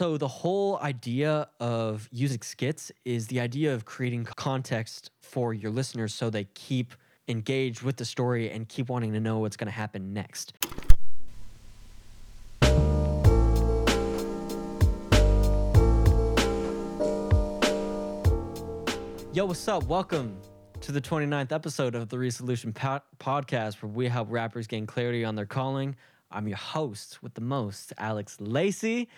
So the whole idea of using skits is the idea of creating context for your listeners so they keep engaged with the story and keep wanting to know what's going to happen next. Yo, what's up? Welcome to the 29th episode of the Resolution po- Podcast, where we help rappers gain clarity on their calling. I'm your host with the most, Alex Lacy.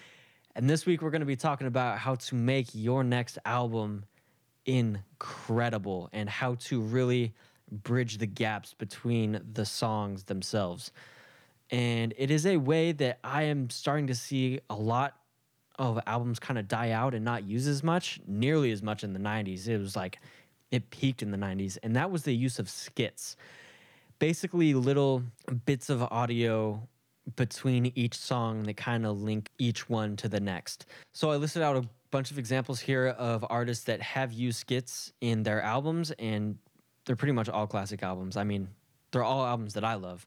And this week, we're going to be talking about how to make your next album incredible and how to really bridge the gaps between the songs themselves. And it is a way that I am starting to see a lot of albums kind of die out and not use as much, nearly as much in the 90s. It was like it peaked in the 90s, and that was the use of skits. Basically, little bits of audio between each song that kind of link each one to the next. So I listed out a bunch of examples here of artists that have used skits in their albums, and they're pretty much all classic albums. I mean, they're all albums that I love.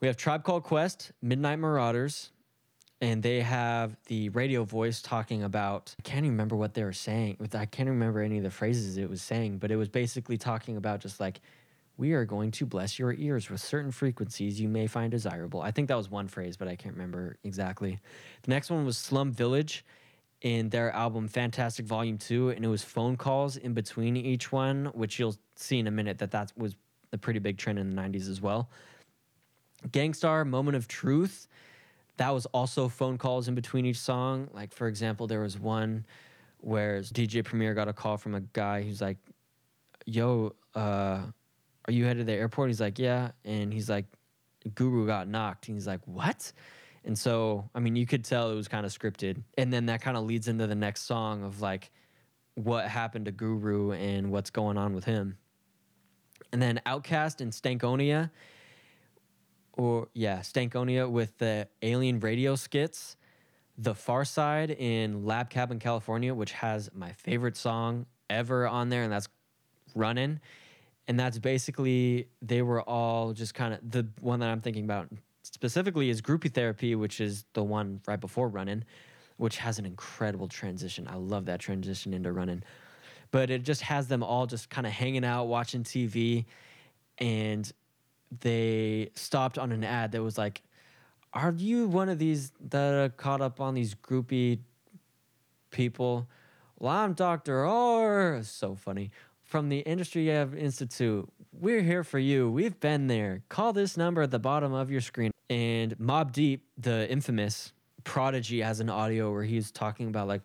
We have Tribe Called Quest, Midnight Marauders, and they have the radio voice talking about I can't even remember what they were saying. I can't remember any of the phrases it was saying, but it was basically talking about just like we are going to bless your ears with certain frequencies you may find desirable. I think that was one phrase, but I can't remember exactly. The next one was Slum Village in their album Fantastic Volume 2 and it was phone calls in between each one, which you'll see in a minute that that was a pretty big trend in the 90s as well. Gang Starr Moment of Truth that was also phone calls in between each song. Like for example, there was one where DJ Premier got a call from a guy who's like, "Yo, uh, are you headed to the airport?" He's like, "Yeah," and he's like, "Guru got knocked." And he's like, "What?" And so, I mean, you could tell it was kind of scripted. And then that kind of leads into the next song of like what happened to Guru and what's going on with him. And then OutKast and Stankonia or yeah, Stankonia with the alien radio skits. The Pharcyde in Lab Cabin, California, which has my favorite song ever on there, and that's Running. And that's basically, they were all just kind of the one that I'm thinking about specifically is Groupie Therapy, which is the one right before Running, which has an incredible transition. I love that transition into Running. But it just has them all just kind of hanging out, watching TV, and they stopped on an ad that was like, "Are you one of these that are caught up on these groupie people?" Well, I'm Doctor Or. So funny from the Industry Ave Institute. We're here for you. We've been there. Call this number at the bottom of your screen. And Mobb Deep, the infamous prodigy, has an audio where he's talking about like,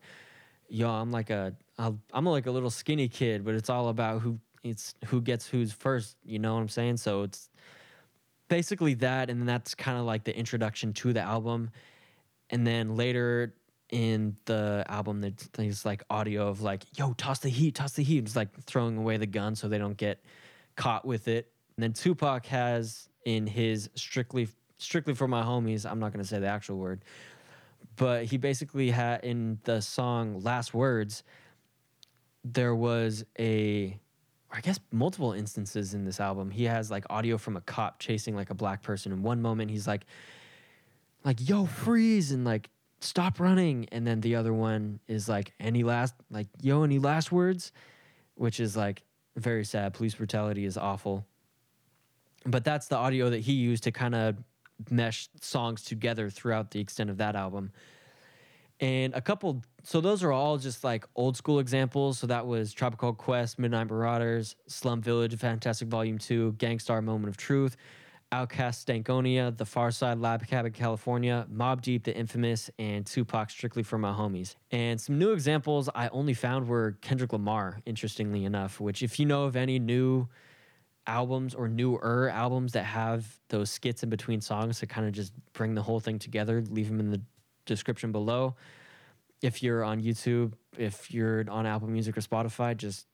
"Yo, I'm like a, I'm like a little skinny kid, but it's all about who." It's who gets who's first, you know what I'm saying? So it's basically that, and that's kind of like the introduction to the album. And then later in the album, there's like audio of like, "Yo, toss the heat, toss the heat." It's like throwing away the gun so they don't get caught with it. And then Tupac has in his strictly strictly for my homies. I'm not gonna say the actual word, but he basically had in the song "Last Words." There was a I guess multiple instances in this album. He has like audio from a cop chasing like a black person. In one moment, he's like, like yo freeze and like stop running, and then the other one is like any last like yo any last words, which is like very sad. Police brutality is awful. But that's the audio that he used to kind of mesh songs together throughout the extent of that album. And a couple so those are all just like old school examples. So that was Tribe Called Quest midnight marauders slum village fantastic volume 2 Gang Starr moment of truth OutKast stankonia the Pharcyde lab cabin california Mobb Deep the infamous and tupac strictly for my homies and some new examples i only found were kendrick lamar interestingly enough which if you know of any new albums or newer albums that have those skits in between songs to kind of just bring the whole thing together leave them in the description below. If you're on YouTube, if you're on Apple Music or Spotify, just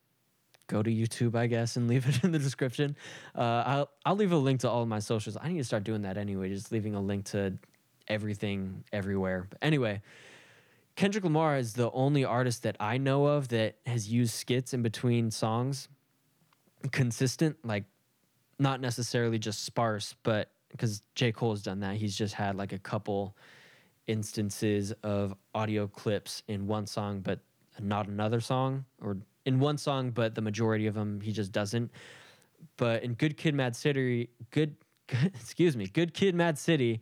go to YouTube, I guess, and leave it in the description. Uh, I'll I'll leave a link to all of my socials. I need to start doing that anyway, just leaving a link to everything everywhere. But anyway, Kendrick Lamar is the only artist that I know of that has used skits in between songs, consistent, like not necessarily just sparse, but because J Cole has done that, he's just had like a couple instances of audio clips in one song, but not another song, or in one song, but the majority of them he just doesn't. But in Good Kid, Mad City, good, excuse me, Good Kid, Mad City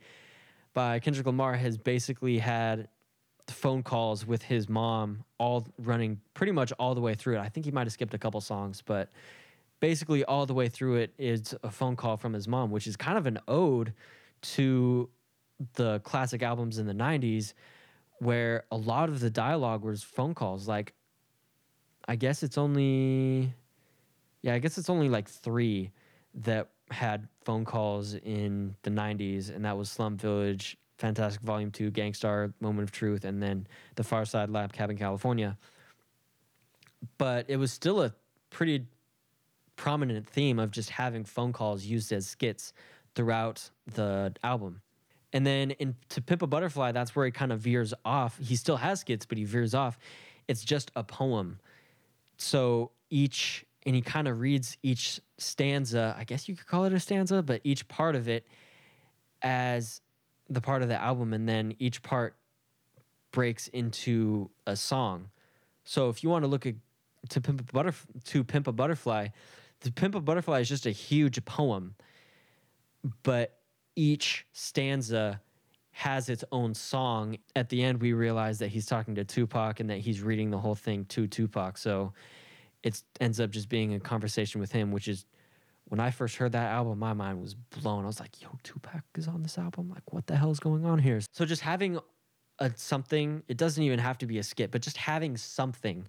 by Kendrick Lamar has basically had phone calls with his mom all running pretty much all the way through it. I think he might have skipped a couple songs, but basically all the way through it is a phone call from his mom, which is kind of an ode to the classic albums in the 90s where a lot of the dialogue was phone calls like I guess it's only yeah, I guess it's only like 3 that had phone calls in the 90s and that was Slum Village Fantastic Volume 2, Gang Starr, Moment of Truth, and then The Pharcyde Lab Cabin California. But it was still a pretty prominent theme of just having phone calls used as skits throughout the album. And then in To Pimp a Butterfly, that's where he kind of veers off. He still has skits, but he veers off. It's just a poem. So each, and he kind of reads each stanza, I guess you could call it a stanza, but each part of it as the part of the album, and then each part breaks into a song. So if you want to look at to pimp a butterf- to pimp a butterfly, to pimp a butterfly is just a huge poem, but each stanza has its own song. At the end, we realize that he's talking to Tupac and that he's reading the whole thing to Tupac. So it ends up just being a conversation with him, which is when I first heard that album, my mind was blown. I was like, yo, Tupac is on this album. Like, what the hell is going on here? So just having a something, it doesn't even have to be a skit, but just having something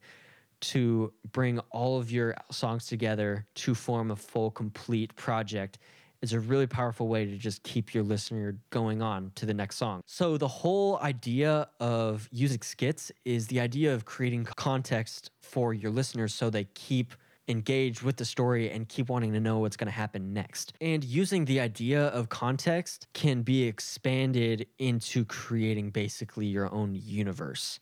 to bring all of your songs together to form a full, complete project is a really powerful way to just keep your listener going on to the next song. So, the whole idea of using skits is the idea of creating context for your listeners so they keep engaged with the story and keep wanting to know what's going to happen next. And using the idea of context can be expanded into creating basically your own universe.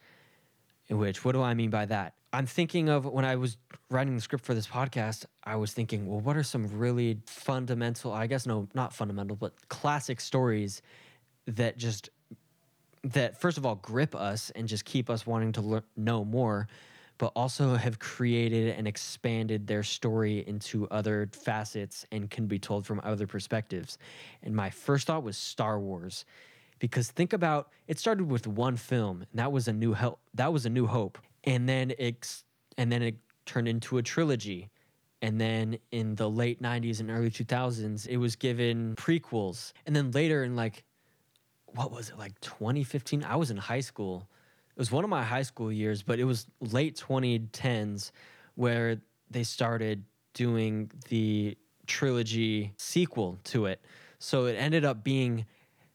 Which, what do I mean by that? I'm thinking of when I was writing the script for this podcast, I was thinking, well, what are some really fundamental, I guess, no, not fundamental, but classic stories that just, that first of all grip us and just keep us wanting to learn, know more but also have created and expanded their story into other facets and can be told from other perspectives. And my first thought was Star Wars. Because think about it started with one film, and that was a new help that was a new hope. And then it and then it turned into a trilogy. And then in the late 90s and early 2000s, it was given prequels. And then later in like what was it like 2015? I was in high school it was one of my high school years, but it was late 2010s where they started doing the trilogy sequel to it. So it ended up being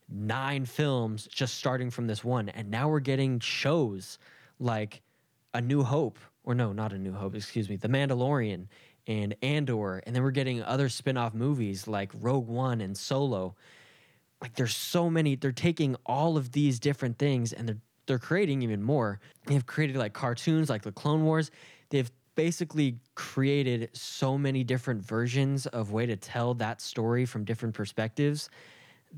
nine films just starting from this one. And now we're getting shows like A New Hope, or no, not A New Hope, excuse me, The Mandalorian and Andor. And then we're getting other spin off movies like Rogue One and Solo. Like there's so many, they're taking all of these different things and they're they're creating even more. They've created like cartoons like the Clone Wars. They've basically created so many different versions of way to tell that story from different perspectives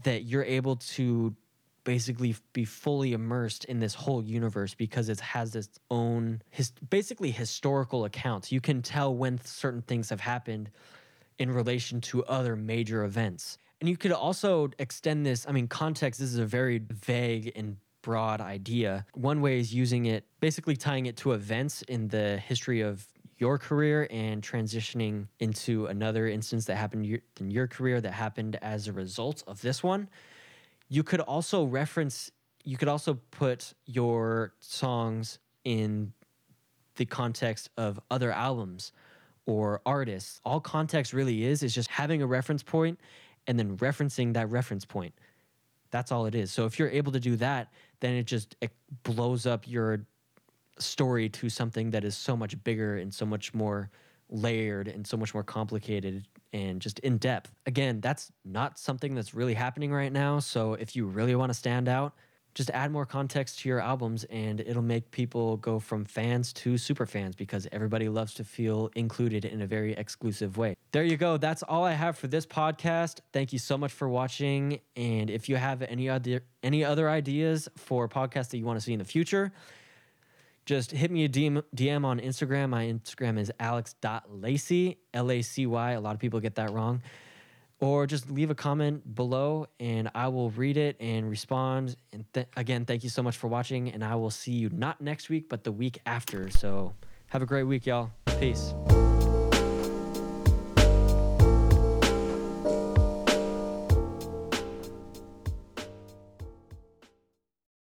that you're able to basically be fully immersed in this whole universe because it has its own his basically historical accounts. You can tell when certain things have happened in relation to other major events. And you could also extend this, I mean context this is a very vague and broad idea. One way is using it, basically tying it to events in the history of your career and transitioning into another instance that happened in your career that happened as a result of this one. You could also reference, you could also put your songs in the context of other albums or artists. All context really is is just having a reference point and then referencing that reference point. That's all it is. So if you're able to do that, then it just it blows up your story to something that is so much bigger and so much more layered and so much more complicated and just in depth. Again, that's not something that's really happening right now. So if you really want to stand out, just add more context to your albums and it'll make people go from fans to super fans because everybody loves to feel included in a very exclusive way. There you go. That's all I have for this podcast. Thank you so much for watching. And if you have any other any other ideas for podcasts that you want to see in the future, just hit me a DM, DM on Instagram. My Instagram is alex.lacy, L A C Y. A lot of people get that wrong or just leave a comment below and I will read it and respond. And th- again, thank you so much for watching. And I will see you not next week, but the week after. So have a great week, y'all. Peace.